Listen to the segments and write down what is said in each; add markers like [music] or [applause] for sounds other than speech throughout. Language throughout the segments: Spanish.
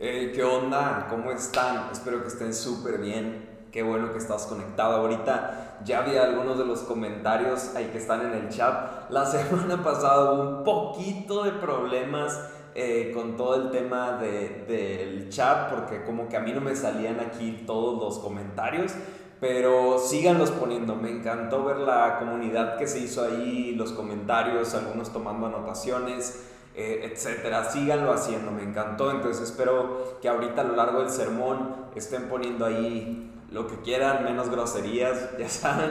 Eh, ¿Qué onda? ¿Cómo están? Espero que estén súper bien. Qué bueno que estás conectado ahorita. Ya vi algunos de los comentarios ahí que están en el chat. La [laughs] semana pasada hubo un poquito de problemas eh, con todo el tema de, del chat porque como que a mí no me salían aquí todos los comentarios. Pero síganlos poniendo, me encantó ver la comunidad que se hizo ahí, los comentarios, algunos tomando anotaciones. Eh, etcétera. Síganlo haciendo, me encantó. Entonces espero que ahorita a lo largo del sermón estén poniendo ahí lo que quieran, menos groserías, [laughs] ya saben.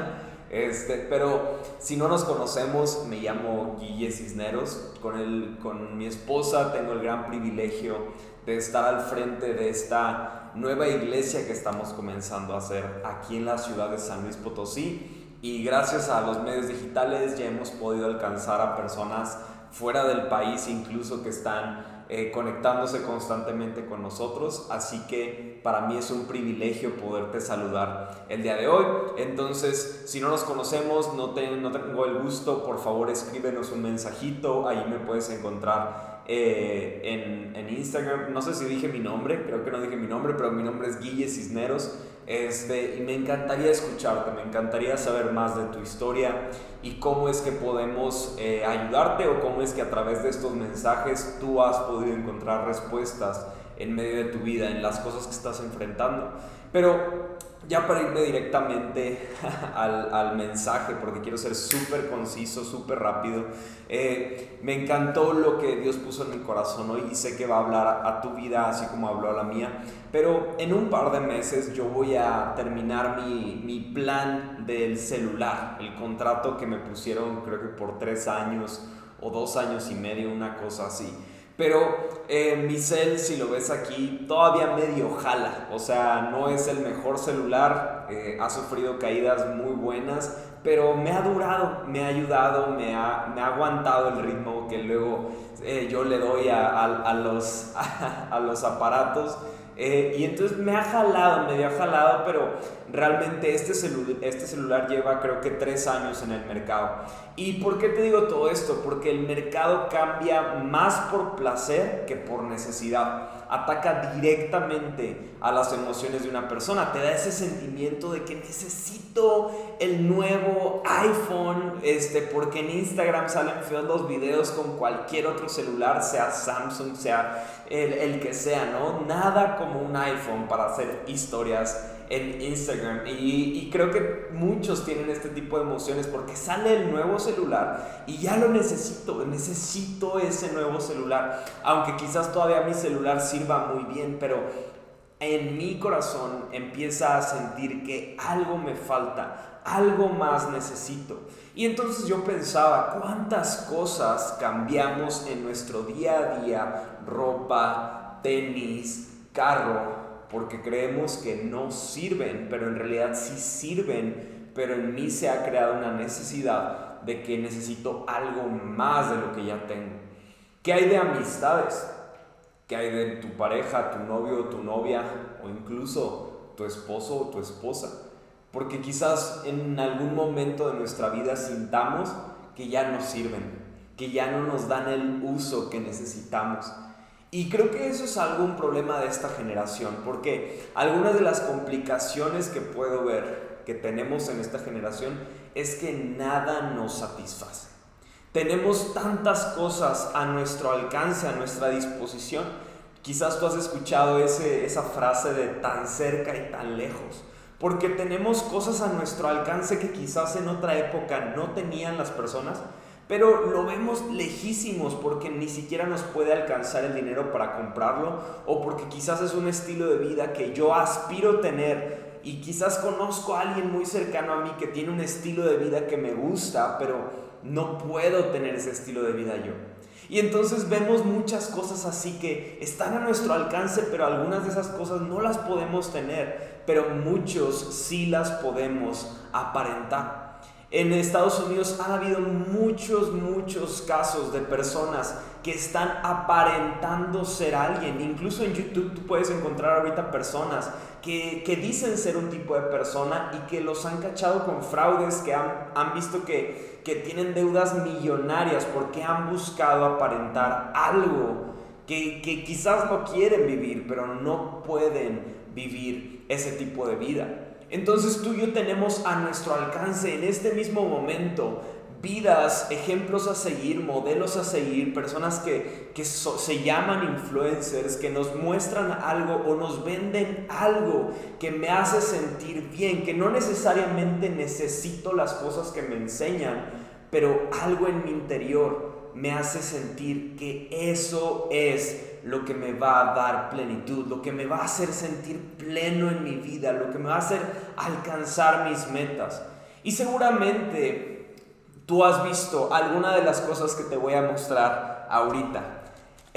Este, pero si no nos conocemos, me llamo Guille Cisneros. Con, el, con mi esposa tengo el gran privilegio de estar al frente de esta nueva iglesia que estamos comenzando a hacer aquí en la ciudad de San Luis Potosí. Y gracias a los medios digitales ya hemos podido alcanzar a personas fuera del país incluso que están eh, conectándose constantemente con nosotros. Así que para mí es un privilegio poderte saludar el día de hoy. Entonces, si no nos conocemos, no, no tengo el gusto, por favor escríbenos un mensajito. Ahí me puedes encontrar eh, en, en, Instagram. No sé si dije mi nombre, creo que no dije mi nombre, pero mi nombre es Guille Cisneros. Este, y me encantaría escucharte, me encantaría saber más de tu historia y cómo es que podemos eh, ayudarte o cómo es que a través de estos mensajes tú has podido encontrar respuestas en medio de tu vida, en las cosas que estás enfrentando. Pero ya para irme directamente [laughs] al, al mensaje, porque quiero ser súper conciso, súper rápido, eh, me encantó lo que Dios puso en mi corazón hoy y sé que va a hablar a tu vida así como habló a la mía, pero en un par de meses yo voy a terminar mi, mi plan del celular, el contrato que me pusieron creo que por tres años o dos años y medio, una cosa así. Pero eh, mi cel, si lo ves aquí, todavía medio jala. O sea, no es el mejor celular. Eh, ha sufrido caídas muy buenas. Pero me ha durado, me ha ayudado, me ha, me ha aguantado el ritmo que luego eh, yo le doy a, a, los, [laughs] a los aparatos. Y entonces me ha jalado, me ha jalado, pero realmente este, este celular lleva creo que tres años en el mercado. ¿Y por qué te digo todo esto? Porque el mercado cambia más por placer que por necesidad. Ataca directamente a las emociones de una persona. Te da ese sentimiento de que necesito el nuevo iPhone, este, porque en Instagram salen feos los videos con cualquier otro celular, sea Samsung, sea el, el que sea, ¿no? Nada como un iPhone para hacer historias en Instagram. Y, creo que muchos tienen este tipo de emociones porque sale el nuevo celular y ya lo necesito, necesito ese nuevo celular. Aunque quizás todavía mi celular sirva muy bien, pero en mi corazón empieza a sentir que algo me falta, algo más necesito. Y entonces yo pensaba, ¿cuántas cosas cambiamos en nuestro día a día? Ropa, tenis, carro, porque creemos que no sirven, pero en realidad sí sirven, pero en mí se ha creado una necesidad de que necesito algo más de lo que ya tengo. ¿Qué hay de amistades? ¿Qué hay de tu pareja, tu novio tu novia, o incluso tu esposo o tu esposa? Porque quizás en algún momento de nuestra vida sintamos que ya no sirven, que ya no nos dan el uso que necesitamos y creo que eso es algún problema de esta generación, porque algunas de las complicaciones que puedo ver que tenemos en esta generación es que nada nos satisface. Tenemos tantas cosas a nuestro alcance, a nuestra disposición. Quizás tú has escuchado ese, esa frase de tan cerca y tan lejos, porque tenemos cosas a nuestro alcance que quizás en otra época no tenían las personas pero lo vemos lejísimos porque ni siquiera nos puede alcanzar el dinero para comprarlo o porque quizás es un estilo de vida que yo aspiro tener y quizás conozco a alguien muy cercano a mí que tiene un estilo de vida que me gusta, pero no puedo tener ese estilo de vida yo. Y entonces vemos muchas cosas así que están a nuestro alcance, pero algunas de esas cosas no las podemos tener, pero muchos sí las podemos aparentar. En Estados Unidos ha habido muchos, muchos casos de personas que están aparentando ser alguien. Incluso en YouTube tú puedes encontrar ahorita personas que, que dicen ser un tipo de persona y que los han cachado con fraudes, que han, han visto que, que tienen deudas millonarias porque han buscado aparentar algo que, que quizás no quieren vivir, pero no pueden vivir ese tipo de vida. Entonces tú y yo tenemos a nuestro alcance en este mismo momento vidas, ejemplos a seguir, modelos a seguir, personas que, se llaman influencers, que nos muestran algo o nos venden algo que me hace sentir bien, que no necesariamente necesito las cosas que me enseñan, pero algo en mi interior me hace sentir que eso es lo que me va a dar plenitud, lo que me va a hacer sentir pleno en mi vida, lo que me va a hacer alcanzar mis metas. Y seguramente Tú has visto alguna de las cosas que te voy a mostrar ahorita.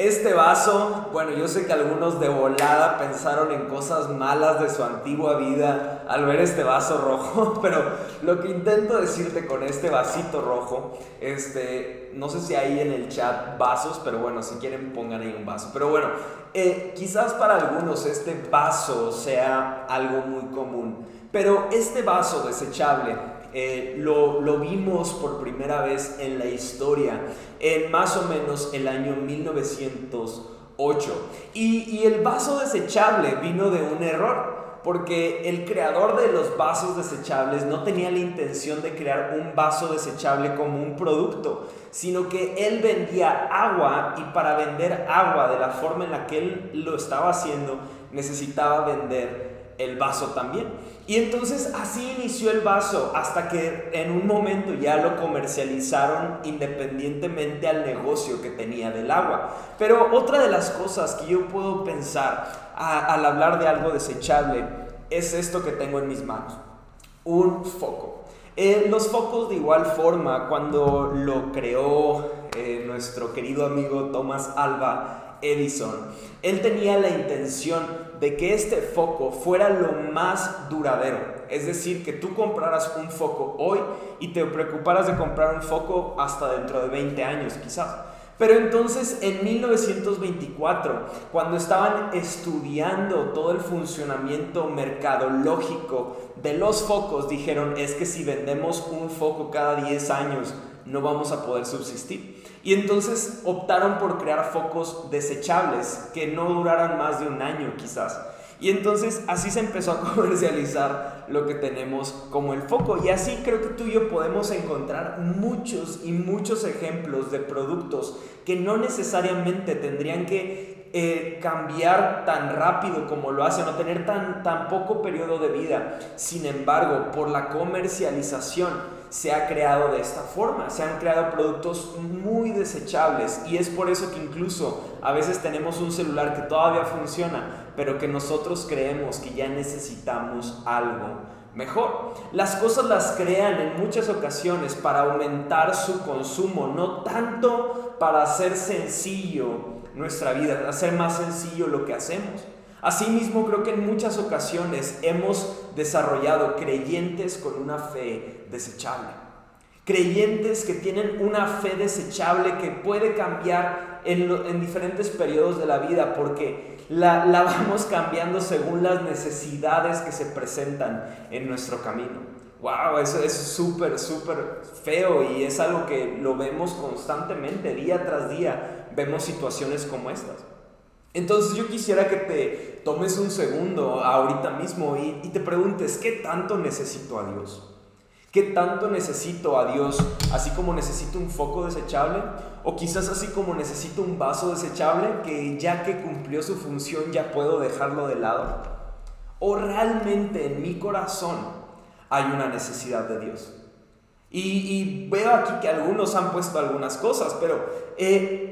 Este vaso, bueno, yo sé que algunos de volada pensaron en cosas malas de su antigua vida al ver este vaso rojo, [laughs] pero lo que intento decirte con este vasito rojo, este, no sé si hay en el chat vasos, pero bueno, si quieren pongan ahí un vaso. Pero bueno, eh, quizás para algunos este vaso sea algo muy común, pero este vaso desechable eh, lo, vimos por primera vez en la historia, en más o menos el año 1908. Y, y el vaso desechable vino de un error porque el creador de los vasos desechables no tenía la intención de crear un vaso desechable como un producto, sino que él vendía agua y para vender agua de la forma en la que él lo estaba haciendo necesitaba vender el vaso también. Y entonces así inició el vaso hasta que en un momento ya lo comercializaron independientemente al negocio que tenía del agua. Pero otra de las cosas que yo puedo pensar al hablar de algo desechable es esto que tengo en mis manos, un foco. Eh, los focos de igual forma, cuando lo creó eh, nuestro querido amigo Thomas Alba Edison, él tenía la intención de que este foco fuera lo más duradero. Es decir, que tú compraras un foco hoy y te preocuparas de comprar un foco hasta dentro de 20 años quizás. Pero entonces en 1924, cuando estaban estudiando todo el funcionamiento mercadológico de los focos, dijeron, es que si vendemos un foco cada 10 años, no vamos a poder subsistir. Y entonces optaron por crear focos desechables que no duraran más de un año quizás. Y entonces así se empezó a [laughs] comercializar lo que tenemos como el foco. Y así creo que tú y yo podemos encontrar muchos y muchos ejemplos de productos que no necesariamente tendrían que eh, cambiar tan rápido como lo hacen o tener tan, tan poco periodo de vida. Sin embargo, por la comercialización, se ha creado de esta forma. Se han creado productos muy desechables y es por eso que incluso a veces tenemos un celular que todavía funciona, pero que nosotros creemos que ya necesitamos algo mejor. Las cosas las crean en muchas ocasiones para aumentar su consumo, no tanto para hacer sencillo nuestra vida, hacer más sencillo lo que hacemos. Asimismo, creo que en muchas ocasiones hemos desarrollado creyentes con una fe desechable. Creyentes que tienen una fe desechable que puede cambiar en, diferentes periodos de la vida porque la, [laughs] vamos cambiando según las necesidades que se presentan en nuestro camino. Wow, eso es súper, súper feo y es algo que lo vemos constantemente, día tras día. Vemos situaciones como estas. Entonces yo quisiera que te tomes un segundo ahorita mismo y, te preguntes, ¿qué tanto necesito a Dios? ¿Qué tanto necesito a Dios? Así como necesito un foco desechable o quizás así como necesito un vaso desechable que ya que cumplió su función ya puedo dejarlo de lado. O realmente en mi corazón hay una necesidad de Dios. Y, veo aquí que algunos han puesto algunas cosas, pero eh,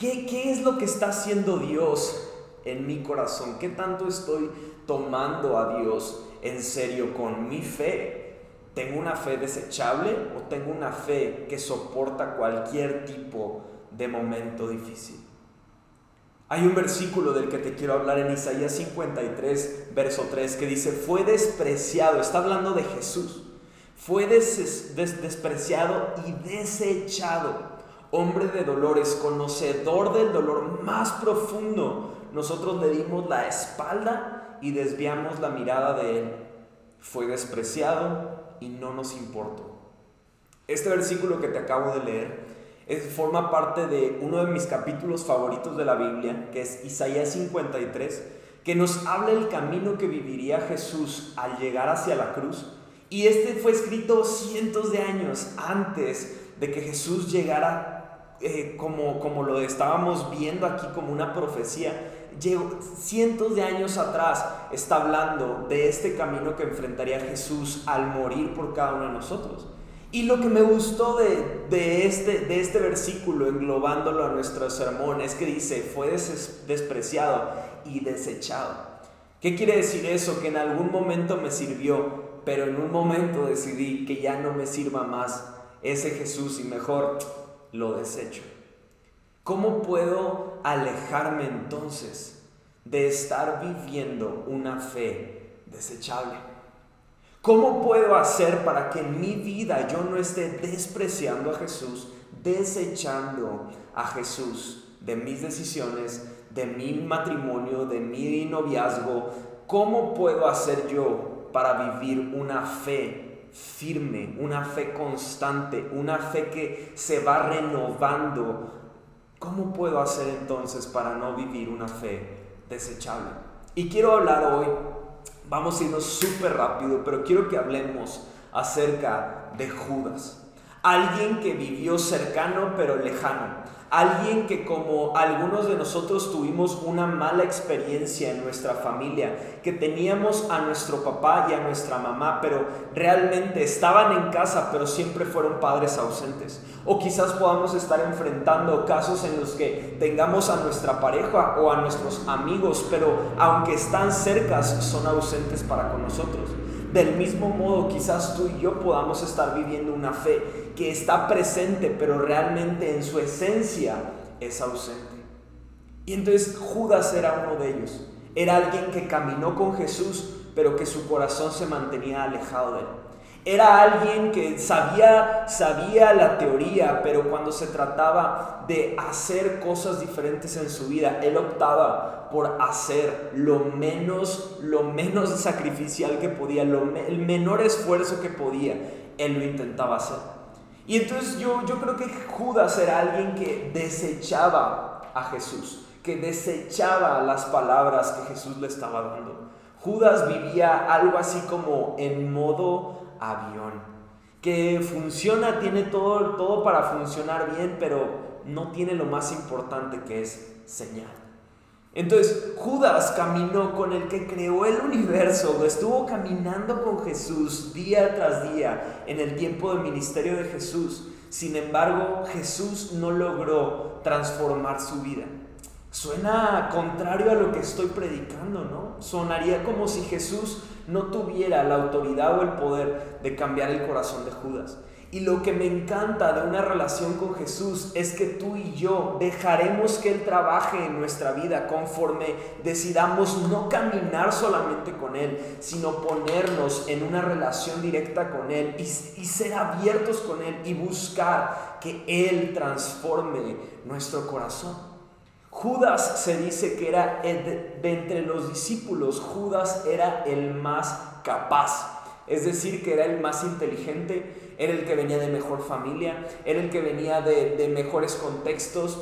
¿Qué, es lo que está haciendo Dios en mi corazón? ¿Qué tanto estoy tomando a Dios en serio con mi fe? ¿Tengo una fe desechable o tengo una fe que soporta cualquier tipo de momento difícil? Hay un versículo del que te quiero hablar en Isaías 53, verso 3, que dice, fue despreciado, está hablando de Jesús, fue despreciado y desechado hombre de dolores, conocedor del dolor más profundo, nosotros le dimos la espalda y desviamos la mirada de él. Fue despreciado y no nos importó. Este versículo que te acabo de leer forma parte de uno de mis capítulos favoritos de la Biblia, que es Isaías 53, que nos habla el camino que viviría Jesús al llegar hacia la cruz. Y este fue escrito cientos de años antes de que Jesús llegara eh, como, como lo estábamos viendo aquí como una profecía. Llegó, cientos de años atrás está hablando de este camino que enfrentaría Jesús al morir por cada uno de nosotros. Y lo que me gustó de, este, de este versículo, englobándolo a nuestro sermón, es que dice, fue despreciado y desechado. ¿Qué quiere decir eso? Que en algún momento me sirvió, pero en un momento decidí que ya no me sirva más ese Jesús y mejor lo desecho. ¿Cómo puedo alejarme entonces de estar viviendo una fe desechable? ¿Cómo puedo hacer para que en mi vida yo no esté despreciando a Jesús, desechando a Jesús de mis decisiones, de mi matrimonio, de mi noviazgo? ¿Cómo puedo hacer yo para vivir una fe firme, una fe constante, una fe que se va renovando? ¿Cómo puedo hacer entonces para no vivir una fe desechable? Y quiero hablar hoy Vamos a irnos súper rápido, pero quiero que hablemos acerca de Judas. Alguien que vivió cercano pero lejano. Alguien que como algunos de nosotros tuvimos una mala experiencia en nuestra familia, que teníamos a nuestro papá y a nuestra mamá, pero realmente estaban en casa, pero siempre fueron padres ausentes. O quizás podamos estar enfrentando casos en los que tengamos a nuestra pareja o a nuestros amigos, pero aunque están cercas, son ausentes para con nosotros. Del mismo modo, quizás tú y yo podamos estar viviendo una fe que está presente, pero realmente en su esencia es ausente. Y entonces Judas era uno de ellos. Era alguien que caminó con Jesús, pero que su corazón se mantenía alejado de él. Era alguien que sabía, sabía la teoría, pero cuando se trataba de hacer cosas diferentes en su vida, él optaba por hacer lo menos, lo menos [laughs] sacrificial que podía, el menor esfuerzo que podía, él lo intentaba hacer. Y entonces yo, yo creo que Judas era alguien que desechaba a Jesús, que desechaba las palabras que Jesús le estaba dando. Judas vivía algo así como en modo avión, que funciona, tiene todo, todo para funcionar bien, pero no tiene lo más importante que es señal. Entonces Judas caminó con el que creó el universo, estuvo caminando con Jesús día tras día en el tiempo del ministerio de Jesús. Sin embargo, Jesús no logró transformar su vida. Suena contrario a lo que estoy predicando, ¿no? Sonaría como si Jesús no tuviera la autoridad o el poder de cambiar el corazón de Judas. Y lo que me encanta de una relación con Jesús es que tú y yo dejaremos que Él trabaje en nuestra vida conforme decidamos no caminar solamente con Él, sino ponernos en una relación directa con Él y, y ser abiertos con Él y buscar que Él transforme nuestro corazón. Judas se dice que era de entre los discípulos, Judas era el más capaz. Es decir, que era el más inteligente, era el que venía de mejor familia, era el que venía de, mejores contextos.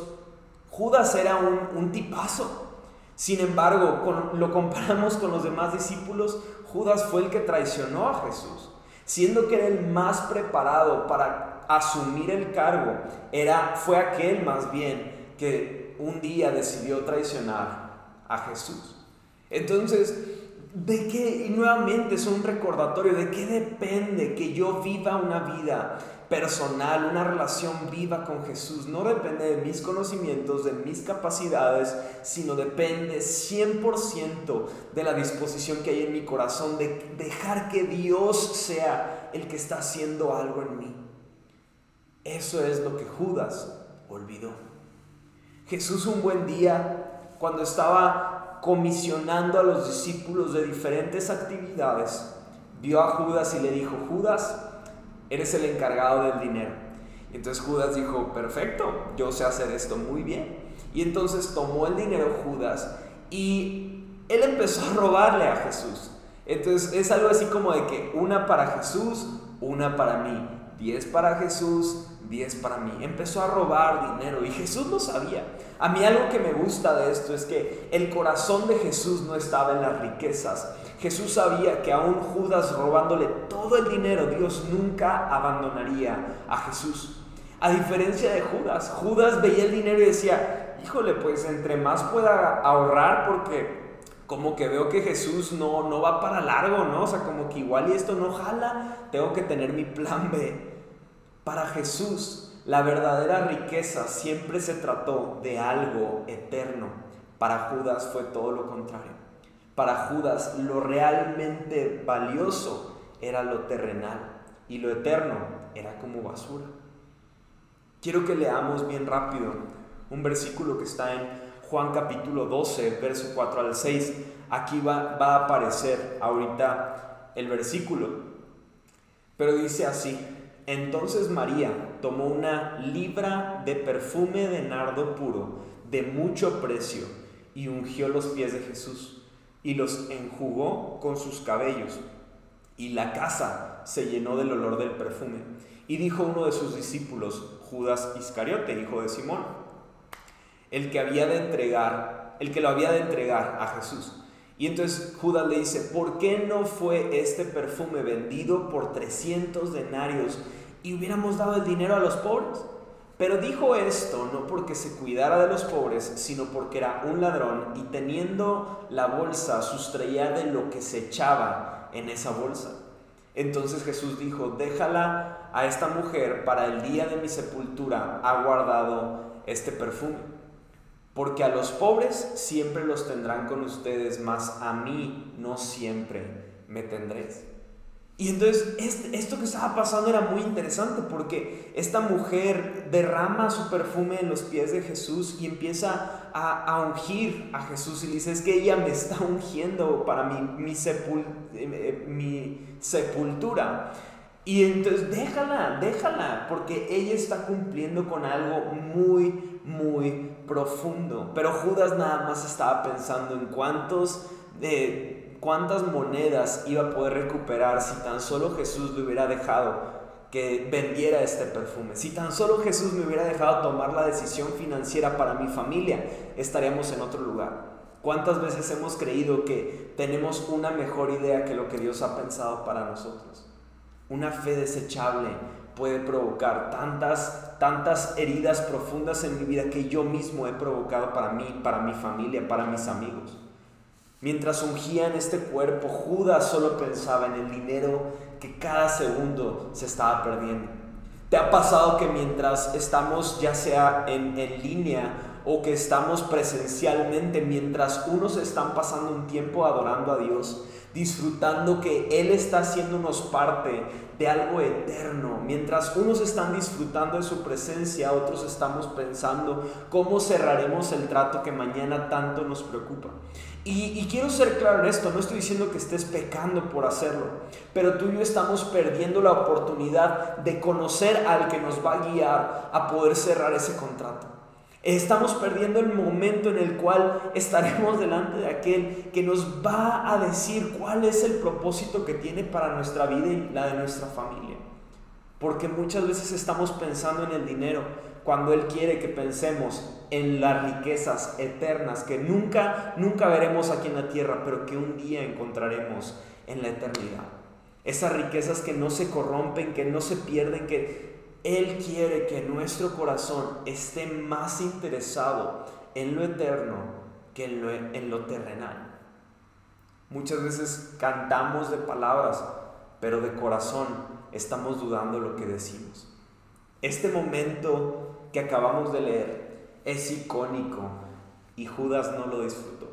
Judas era un, tipazo. Sin embargo, lo comparamos con los demás discípulos, Judas fue el que traicionó a Jesús. Siendo que era el más preparado para asumir el cargo, era, fue aquel más bien que un día decidió traicionar a Jesús. Entonces, ¿de qué? Y nuevamente es un recordatorio, ¿de qué depende que yo viva una vida personal, una relación viva con Jesús? No depende de mis conocimientos, de mis capacidades, sino depende 100% de la disposición que hay en mi corazón, de dejar que Dios sea el que está haciendo algo en mí. Eso es lo que Judas olvidó. Jesús un buen día, cuando estaba comisionando a los discípulos de diferentes actividades, vio a Judas y le dijo, Judas, eres el encargado del dinero. entonces Judas dijo, perfecto, yo sé hacer esto muy bien. Y entonces tomó el dinero Judas y él empezó a robarle a Jesús. Entonces es algo así como de que una para Jesús, una para mí 10 para Jesús, 10 para mí. Empezó a robar dinero y Jesús lo sabía. A mí algo que me gusta de esto es que el corazón de Jesús no estaba en las riquezas. Jesús sabía que aún Judas robándole todo el dinero, Dios nunca abandonaría a Jesús. A diferencia de Judas, Judas veía el dinero y decía, híjole, pues entre más pueda ahorrar porque como que veo que Jesús no, no va para largo, ¿no? O sea, como que igual y esto no jala, tengo que tener mi plan B. Para Jesús, la verdadera riqueza siempre se trató de algo eterno. Para Judas fue todo lo contrario. Para Judas lo realmente valioso era lo terrenal y lo eterno era como basura. Quiero que leamos bien rápido un versículo que está en Juan capítulo 12, verso 4 al 6. Aquí va, va a aparecer ahorita el versículo. Pero dice así, entonces María tomó una libra de perfume de nardo puro, de mucho precio, y ungió los pies de Jesús, y los enjugó con sus cabellos, y la casa se llenó del olor del perfume. Y dijo uno de sus discípulos, Judas Iscariote, hijo de Simón, el que había de entregar, el que lo había de entregar a Jesús. Y entonces Judas le dice, ¿por qué no fue este perfume vendido por 300 denarios y hubiéramos dado el dinero a los pobres? Pero dijo esto no porque se cuidara de los pobres, sino porque era un ladrón y teniendo la bolsa sustraía de lo que se echaba en esa bolsa. Entonces Jesús dijo, déjala a esta mujer para el día de mi sepultura, ha guardado este perfume. Porque a los pobres siempre los tendrán con ustedes, mas a mí no siempre me tendréis. Y entonces esto que estaba pasando era muy interesante porque esta mujer derrama su perfume en los pies de Jesús y empieza a, ungir a Jesús y dice, es que ella me está ungiendo para mi, eh, eh, mi sepultura. Y entonces déjala, déjala, porque ella está cumpliendo con algo muy, muy profundo. Pero Judas nada más estaba pensando en cuántos, de cuántas monedas iba a poder recuperar si tan solo Jesús le hubiera dejado que vendiera este perfume. Si tan solo Jesús me hubiera dejado tomar la decisión financiera para mi familia, estaríamos en otro lugar. ¿Cuántas veces hemos creído que tenemos una mejor idea que lo que Dios ha pensado para nosotros? Una fe desechable puede provocar tantas, tantas heridas profundas en mi vida que yo mismo he provocado para mí, para mi familia, para mis amigos. Mientras ungían este cuerpo, Judas solo pensaba en el dinero que cada segundo se estaba perdiendo. ¿Te ha pasado que mientras estamos ya sea en, en línea o que estamos presencialmente, mientras unos están pasando un tiempo adorando a Dios, disfrutando que Él está haciéndonos parte de algo eterno. Mientras unos están disfrutando de su presencia, otros estamos pensando cómo cerraremos el trato que mañana tanto nos preocupa. Y, quiero ser claro en esto, no estoy diciendo que estés pecando por hacerlo, pero tú y yo estamos perdiendo la oportunidad de conocer al que nos va a guiar a poder cerrar ese contrato. Estamos perdiendo el momento en el cual estaremos delante de aquel que nos va a decir cuál es el propósito que tiene para nuestra vida y la de nuestra familia. Porque muchas veces estamos pensando en el dinero cuando Él quiere que pensemos en las riquezas eternas que nunca, nunca veremos aquí en la tierra, pero que un día encontraremos en la eternidad. Esas riquezas que no se corrompen, que no se pierden, que él quiere que nuestro corazón esté más interesado en lo eterno que en lo, en lo terrenal. Muchas veces cantamos de palabras, pero de corazón estamos dudando lo que decimos. Este momento que acabamos de leer es icónico y Judas no lo disfrutó.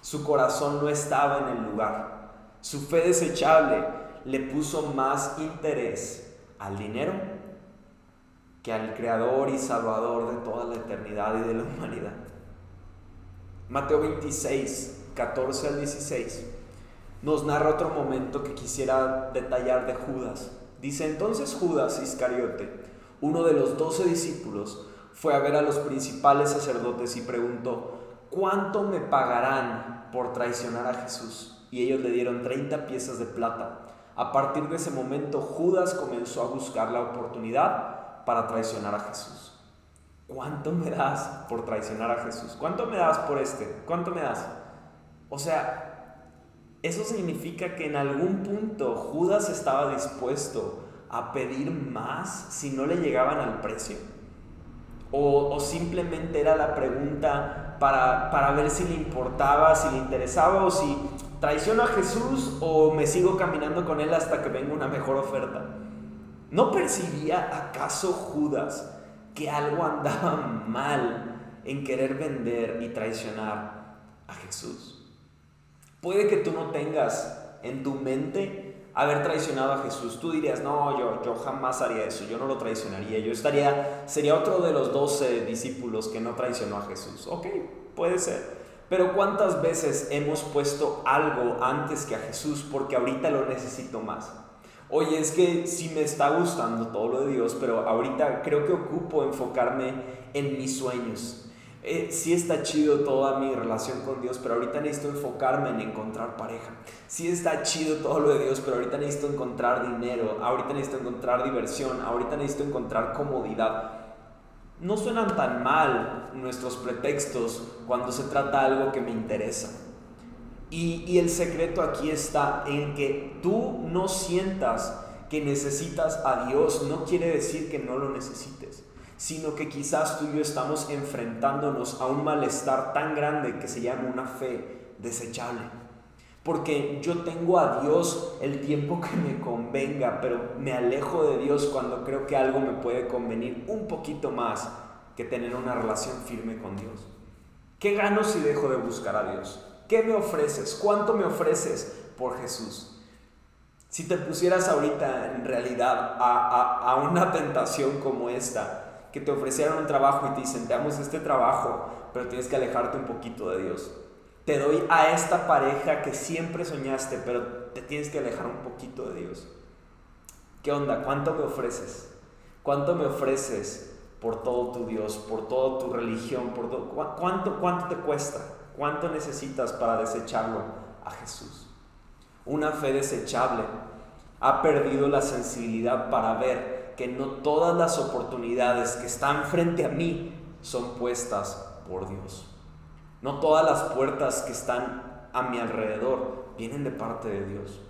Su corazón no estaba en el lugar. Su fe desechable le puso más interés al dinero que al Creador y Salvador de toda la eternidad y de la humanidad. Mateo 26, 14 al 16, nos narra otro momento que quisiera detallar de Judas. Dice entonces Judas Iscariote, uno de los doce discípulos, fue a ver a los principales sacerdotes y preguntó, ¿cuánto me pagarán por traicionar a Jesús? Y ellos le dieron 30 piezas de plata. A partir de ese momento, Judas comenzó a buscar la oportunidad para traicionar a Jesús. ¿Cuánto me das por traicionar a Jesús? ¿Cuánto me das por este? ¿Cuánto me das? O sea, eso significa que en algún punto Judas estaba dispuesto a pedir más si no le llegaban al precio. O, simplemente era la pregunta para, para ver si le importaba, si le interesaba o si traiciono a Jesús o me sigo caminando con él hasta que venga una mejor oferta. ¿No percibía acaso Judas que algo andaba [laughs] mal en querer vender y traicionar a Jesús? Puede que tú no tengas en tu mente haber traicionado a Jesús. Tú dirías, no, yo, yo jamás haría eso, yo no lo traicionaría. Yo estaría, sería otro de los doce discípulos que no traicionó a Jesús. Ok, puede ser. Pero ¿cuántas veces hemos puesto algo antes que a Jesús porque ahorita lo necesito más? Oye, es que sí me está gustando todo lo de Dios, pero ahorita creo que ocupo enfocarme en mis sueños. Eh, sí está chido toda mi relación con Dios, pero ahorita necesito enfocarme en encontrar pareja. Sí está chido todo lo de Dios, pero ahorita necesito encontrar dinero, ahorita necesito encontrar diversión, ahorita necesito encontrar comodidad no suenan tan mal nuestros pretextos cuando se trata de algo que me interesa. Y, el secreto aquí está en que tú no sientas que necesitas a Dios, no quiere decir que no lo necesites, sino que quizás tú y yo estamos enfrentándonos a un malestar tan grande que se llama una fe desechable. Porque yo tengo a Dios el tiempo que me convenga, pero me alejo de Dios cuando creo que algo me puede convenir un poquito más que tener una relación firme con Dios. ¿Qué gano si dejo de buscar a Dios? ¿Qué me ofreces? ¿Cuánto me ofreces por Jesús? Si te pusieras ahorita en realidad a, una tentación como esta, que te ofrecieran un trabajo y te dicen, te damos este trabajo, pero tienes que alejarte un poquito de Dios te doy a esta pareja que siempre soñaste, pero te tienes que alejar un poquito de Dios. ¿Qué onda? ¿Cuánto me ofreces? ¿Cuánto me ofreces por todo tu Dios, por toda tu religión? Por ¿Cuánto, ¿Cuánto te cuesta? ¿Cuánto necesitas para desecharlo a Jesús? Una fe desechable ha perdido la sensibilidad para ver que no todas las oportunidades que están frente a mí son puestas por Dios. No todas las puertas que están a mi alrededor vienen de parte de Dios.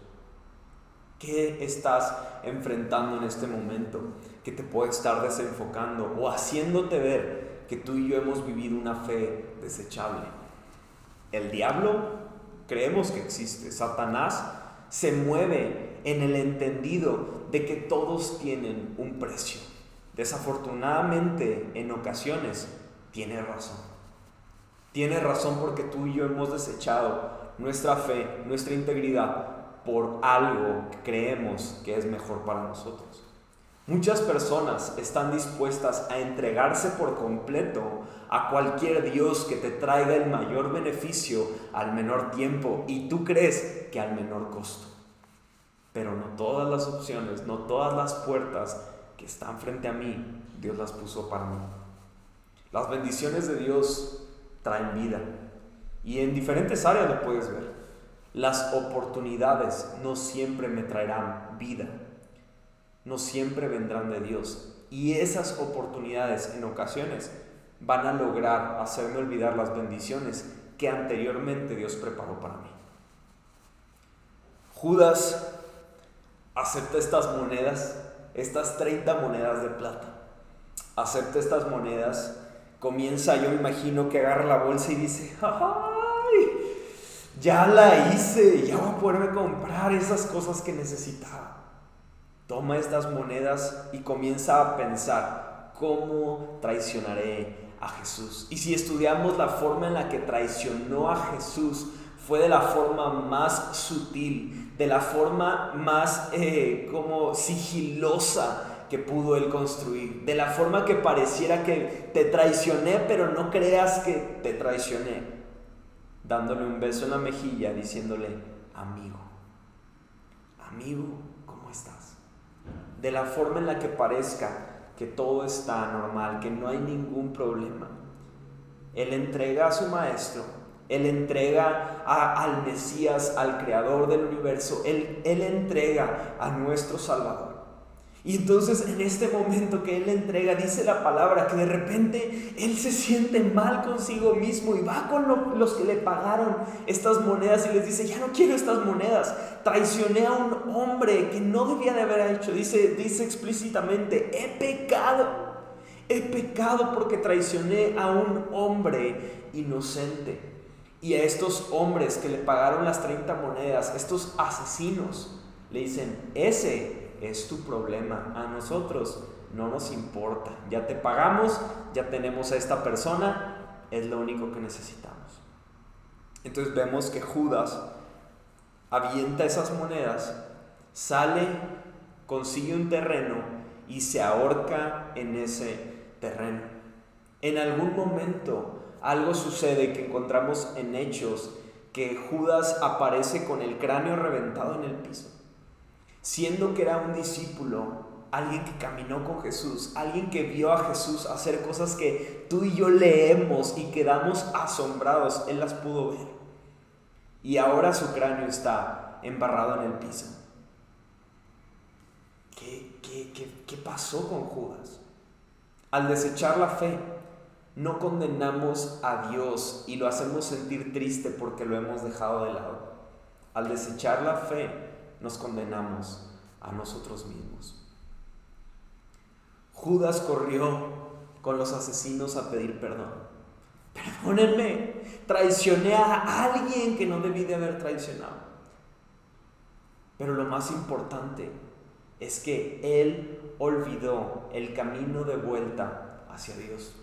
¿Qué estás enfrentando en este momento que te puede estar desenfocando o haciéndote ver que tú y yo hemos vivido una fe desechable? El diablo creemos que existe. Satanás se mueve en el entendido de que todos tienen un precio. Desafortunadamente, en ocasiones, tiene razón. Tiene razón porque tú y yo hemos desechado nuestra fe, nuestra integridad por algo que creemos que es mejor para nosotros. Muchas personas están dispuestas a entregarse por completo a cualquier Dios que te traiga el mayor beneficio al menor tiempo y tú crees que al menor costo. Pero no todas las opciones, no todas las puertas que están frente a mí, Dios las puso para mí. Las bendiciones de Dios traen vida. Y en diferentes áreas lo puedes ver. Las oportunidades no siempre me traerán vida, no siempre vendrán de Dios. Y esas oportunidades en ocasiones van a lograr hacerme olvidar las bendiciones que anteriormente Dios preparó para mí. Judas acepta estas monedas, estas 30 monedas de plata. Acepta estas monedas comienza, yo me imagino que agarra la bolsa y dice, ¡ay! Ya la hice, ya voy a poderme comprar esas cosas que necesitaba. Toma estas monedas y comienza a pensar, ¿cómo traicionaré a Jesús? Y si estudiamos la forma en la que traicionó a Jesús, fue de la forma más sutil, de la forma más eh, como sigilosa, que pudo él construir, de la forma que pareciera que te traicioné, pero no creas que te traicioné, dándole un beso en la mejilla, diciéndole, amigo, amigo. De la forma en la que parezca que todo está normal, que no hay ningún problema. Él entrega a su maestro Él entrega al Mesías, al Creador del universo. Él, él entrega a nuestro Salvador. Y entonces en este momento que Él entrega, dice la palabra que de repente Él se siente mal consigo mismo y va con los que le pagaron estas monedas y les dice, ya no quiero estas monedas, traicioné a un hombre que no debía de haber hecho. Dice, dice explícitamente, he pecado, he pecado porque traicioné a un hombre inocente. Y a estos hombres que le pagaron las 30 monedas, estos asesinos, le dicen, ese es tu problema. A nosotros no nos importa. Ya te pagamos, ya tenemos a esta persona, es lo único que necesitamos. Entonces vemos que Judas avienta esas monedas, sale, consigue un terreno y se ahorca en ese terreno. En algún momento algo sucede que encontramos en hechos que Judas aparece con el cráneo reventado en el piso siendo que era un discípulo, alguien que caminó con Jesús, alguien que vio a Jesús hacer cosas que tú y yo leemos y quedamos asombrados, él las pudo ver. Y ahora su cráneo está embarrado en el piso. ¿Qué, qué, qué pasó con Judas? Al desechar la fe, no condenamos a Dios y lo hacemos sentir triste porque lo hemos dejado de lado. Al desechar la fe, nos condenamos a nosotros mismos. Judas corrió con los asesinos a pedir perdón. Perdónenme, traicioné a alguien que no debí de haber traicionado. Pero lo más importante es que él olvidó el camino de vuelta hacia Dios.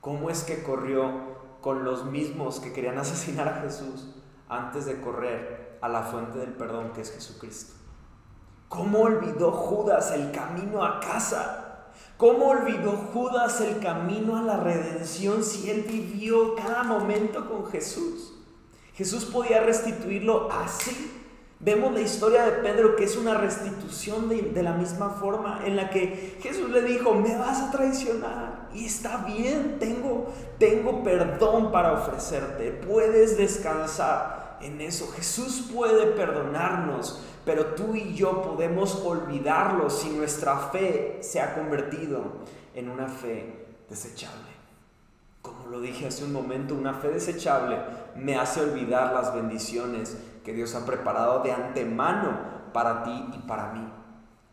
¿Cómo es que corrió con los mismos que querían [laughs] asesinar a Jesús antes de correr a la fuente del perdón que es Jesucristo. ¿Cómo olvidó Judas el camino a casa? ¿Cómo olvidó Judas el camino a la redención si él vivió cada momento con Jesús? Jesús podía restituirlo así. Vemos la historia de Pedro que es una restitución de, la misma forma en la que Jesús le dijo, me vas a traicionar y está bien, tengo, tengo perdón para ofrecerte, puedes descansar en eso. Jesús puede perdonarnos, pero tú y yo podemos olvidarlo si nuestra fe se ha convertido en una fe desechable. Como lo dije hace un momento, una fe desechable me hace olvidar las bendiciones que Dios ha preparado de antemano para ti y para mí.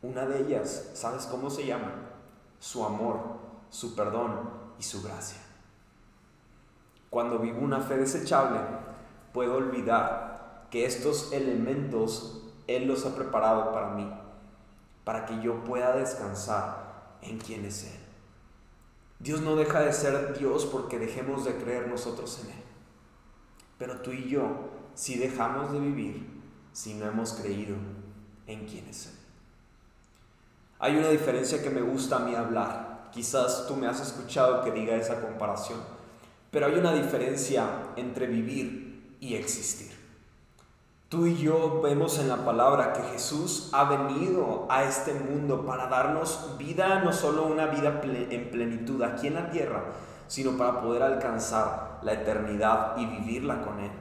Una de ellas, ¿sabes cómo se llama? Su amor, su perdón y su gracia. Cuando vivo una fe desechable, puedo olvidar que estos elementos Él los ha preparado para mí, para que yo pueda descansar en quien es Él. Dios no deja de ser Dios porque dejemos de creer nosotros en Él. Pero tú y yo, si dejamos de vivir, si no hemos creído en quién es Él. Hay una diferencia que me gusta a mí hablar. Quizás tú me has escuchado que diga esa comparación. Pero hay una diferencia entre vivir y existir. Tú y yo vemos en la palabra que Jesús ha venido a este mundo para darnos vida, no solo una vida en plenitud aquí en la tierra, sino para poder alcanzar la eternidad y vivirla con Él.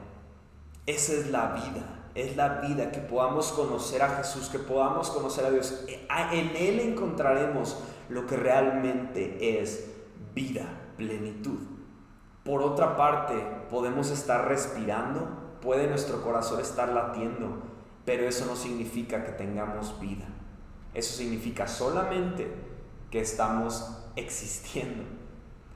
Esa es la vida, es la vida, que podamos conocer a Jesús, que podamos conocer a Dios. En Él encontraremos lo que realmente es vida, plenitud. Por otra parte, podemos estar respirando, puede nuestro corazón estar latiendo, pero eso no significa que tengamos vida. Eso significa solamente que estamos existiendo.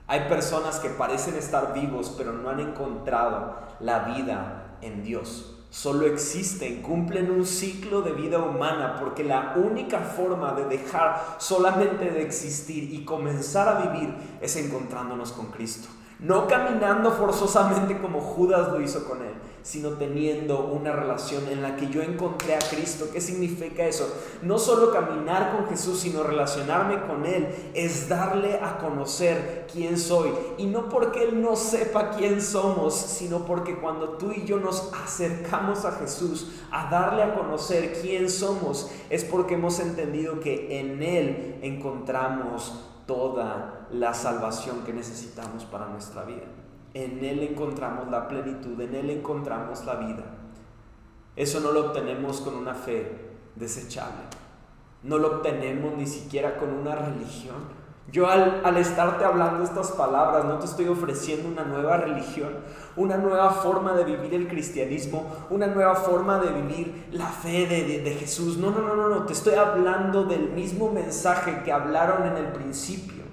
Hay personas que parecen estar vivos, pero no han encontrado la vida en Dios. Solo existen, cumplen un ciclo de vida humana, porque la única forma de dejar solamente de existir y comenzar a vivir es encontrándonos con Cristo. No caminando forzosamente como Judas lo hizo con él, sino teniendo una relación en la que yo encontré a Cristo. ¿Qué significa eso? No solo caminar con Jesús, sino relacionarme con Él, es darle a conocer quién soy. Y no porque Él no sepa quién somos, sino porque cuando tú y yo nos acercamos a Jesús a darle a conocer quién somos, es porque hemos entendido que en Él encontramos toda la salvación que necesitamos para nuestra vida. en Él encontramos la plenitud, en Él encontramos la vida. Eso no lo obtenemos con una fe desechable. No lo obtenemos ni siquiera con una religión. Yo al, al, estarte hablando estas palabras no te estoy ofreciendo una nueva religión, una nueva forma de vivir el cristianismo, una nueva forma de vivir la fe de, de Jesús. No, no, no, no, no, te estoy hablando del mismo mensaje que hablaron en el principio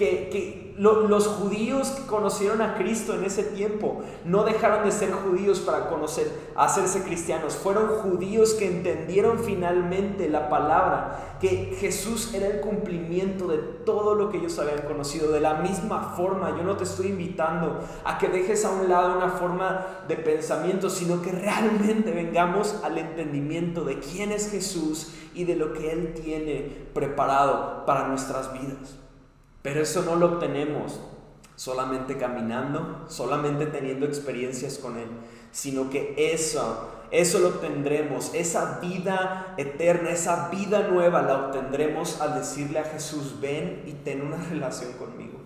que, los judíos que conocieron a Cristo en ese tiempo no dejaron de ser judíos para conocer, hacerse cristianos. Fueron judíos que entendieron finalmente la palabra, que Jesús era el cumplimiento de todo lo que ellos habían conocido. De la misma forma, yo no te estoy invitando a que dejes a un lado una forma de pensamiento, sino que realmente vengamos al entendimiento de quién es Jesús y de lo que Él tiene preparado para nuestras vidas. Pero eso no lo obtenemos solamente caminando, solamente teniendo experiencias con Él, sino que eso, eso lo obtendremos, esa vida eterna, esa vida nueva la obtendremos al decirle a Jesús, ven y ten una [laughs] relación conmigo.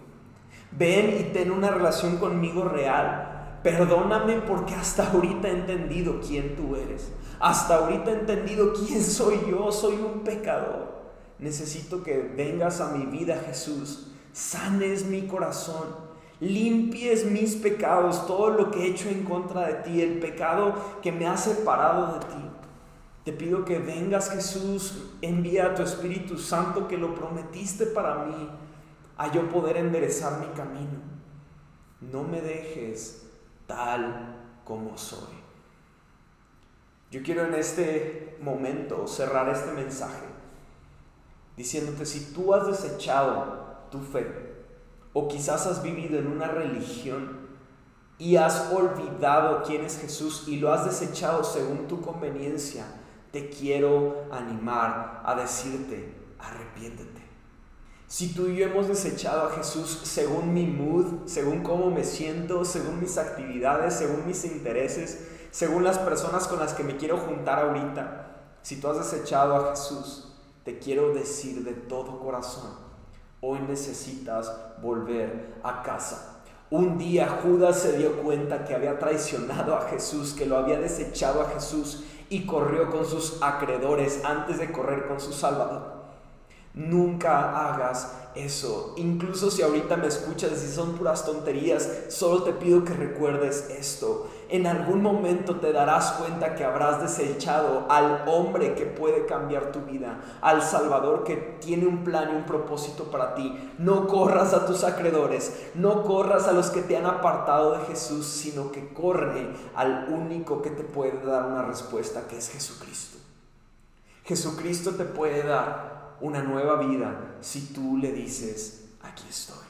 Ven y ten una relación conmigo real. Perdóname porque hasta ahorita he entendido quién tú eres. Hasta ahorita he entendido quién soy yo. Soy un pecador. Necesito que vengas a mi vida, Jesús, sanes mi corazón, limpies mis pecados, todo lo que he hecho en contra de ti, el pecado que me ha separado de ti. Te pido que vengas, Jesús, envía a tu Espíritu Santo que lo prometiste para mí, a yo poder enderezar mi camino. No me dejes tal como soy. Yo quiero en este momento cerrar este mensaje diciéndote, si tú has desechado tu fe, o quizás has vivido en una religión y has olvidado quién es Jesús y lo has desechado según tu conveniencia, te quiero animar a decirte, arrepiéntete. Si tú y yo hemos desechado a Jesús según mi mood, según cómo me siento, según mis actividades, según mis intereses, según las personas con las que me quiero juntar ahorita, si tú has desechado a Jesús, te quiero decir de todo corazón, hoy necesitas volver a casa. Un día Judas se dio cuenta que había traicionado a Jesús, que lo había desechado a Jesús y corrió con sus acreedores antes de correr con su Salvador. Nunca hagas eso. Incluso si ahorita me escuchas y son puras tonterías, solo te pido que recuerdes esto. En algún momento te darás cuenta que habrás desechado al hombre que puede cambiar tu vida, al Salvador que tiene un plan y un propósito para ti. No corras a tus acreedores, no corras a los que te han apartado de Jesús, sino que corre al único que te puede dar una respuesta, que es Jesucristo. Jesucristo te puede dar una nueva vida si tú le dices, aquí estoy,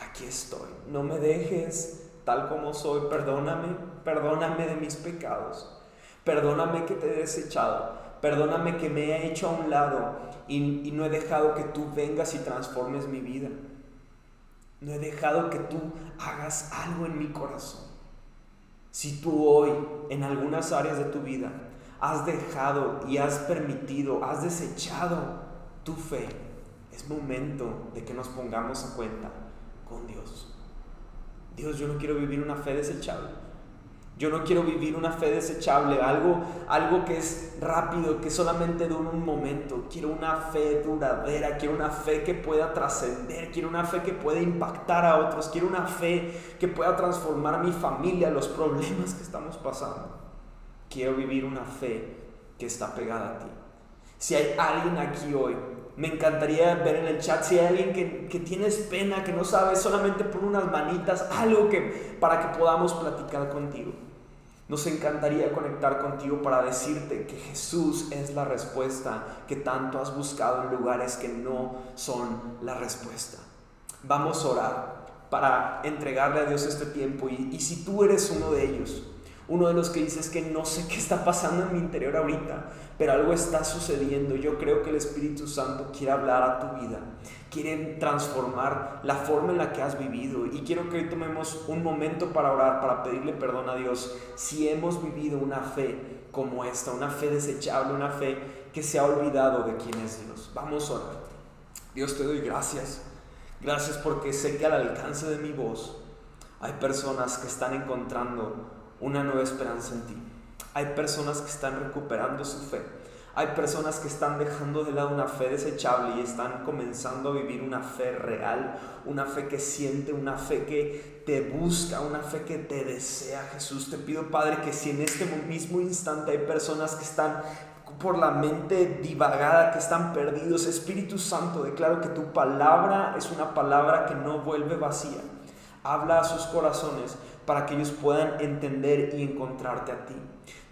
aquí estoy, no me dejes tal como soy, perdóname, perdóname de mis pecados, perdóname que te he desechado, perdóname que me he hecho a un lado y, y no he dejado que tú vengas y transformes mi vida. No he dejado que tú hagas algo en mi corazón. Si tú hoy, en algunas áreas de tu vida, has dejado y has permitido, has desechado tu fe, es momento de que nos pongamos a cuenta con Dios. Dios, yo no quiero vivir una fe desechable. Yo no quiero vivir una fe desechable, algo, algo que es rápido, que solamente dura un momento. Quiero una fe duradera, quiero una fe que pueda trascender, quiero una fe que pueda impactar a otros, quiero una fe que pueda transformar a mi familia, los problemas que estamos pasando. Quiero vivir una fe que está pegada a ti. Si hay alguien aquí hoy, me encantaría ver en el chat si hay alguien que, que tienes pena, que no sabes, solamente por unas manitas, algo que para que podamos platicar contigo. Nos encantaría conectar contigo para decirte que Jesús es la respuesta que tanto has buscado en lugares que no son la respuesta. Vamos a orar para entregarle a Dios este tiempo y, y si tú eres uno de ellos, uno de los que dice es que no sé qué está pasando en mi interior ahorita, pero algo está sucediendo. Yo creo que el Espíritu Santo quiere hablar a tu vida, quiere transformar la forma en la que has vivido. Y quiero que hoy tomemos un momento para orar, para pedirle perdón a Dios si hemos vivido una fe como esta, una fe desechable, una fe que se ha olvidado de quién es Dios. Vamos a orar. Dios te doy gracias. Gracias porque sé que al alcance de mi voz Hay personas que están encontrando una nueva esperanza en ti. Hay personas que están recuperando su fe. Hay personas que están dejando de lado una fe desechable y están comenzando a vivir una fe real, una fe que siente, una fe que te busca, una fe que te desea. Jesús, te pido Padre que si en este mismo instante hay personas que están por la mente divagada, que están perdidos, Espíritu Santo, declaro que tu palabra es una palabra que no vuelve vacía. Habla a sus corazones para que ellos puedan entender y encontrarte a ti.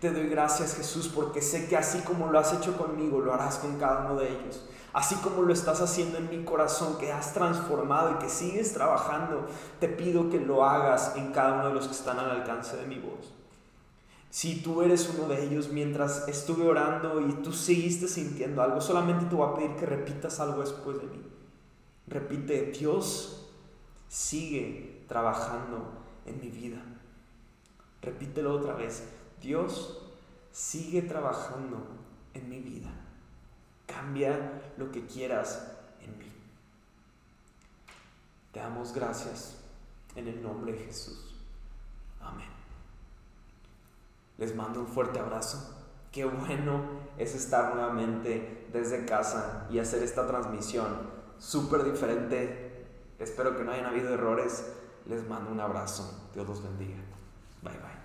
Te doy gracias Jesús porque sé que así como lo has hecho conmigo, lo harás con cada uno de ellos. Así como lo estás haciendo en mi corazón, que has transformado y que sigues trabajando, te pido que lo hagas en cada uno de los que están al alcance de mi voz. Si tú eres uno de ellos mientras estuve orando y tú seguiste sintiendo algo, solamente te voy a pedir que repitas algo después de mí. Repite, Dios sigue trabajando en mi vida. Repítelo otra vez. Dios sigue trabajando en mi vida. Cambia lo que quieras en mí. Te damos gracias en el nombre de Jesús. Amén. Les mando un fuerte abrazo. Qué bueno es estar nuevamente desde casa y hacer esta transmisión súper diferente. Espero que no hayan habido errores. Les mando un abrazo. Dios los bendiga. Bye bye.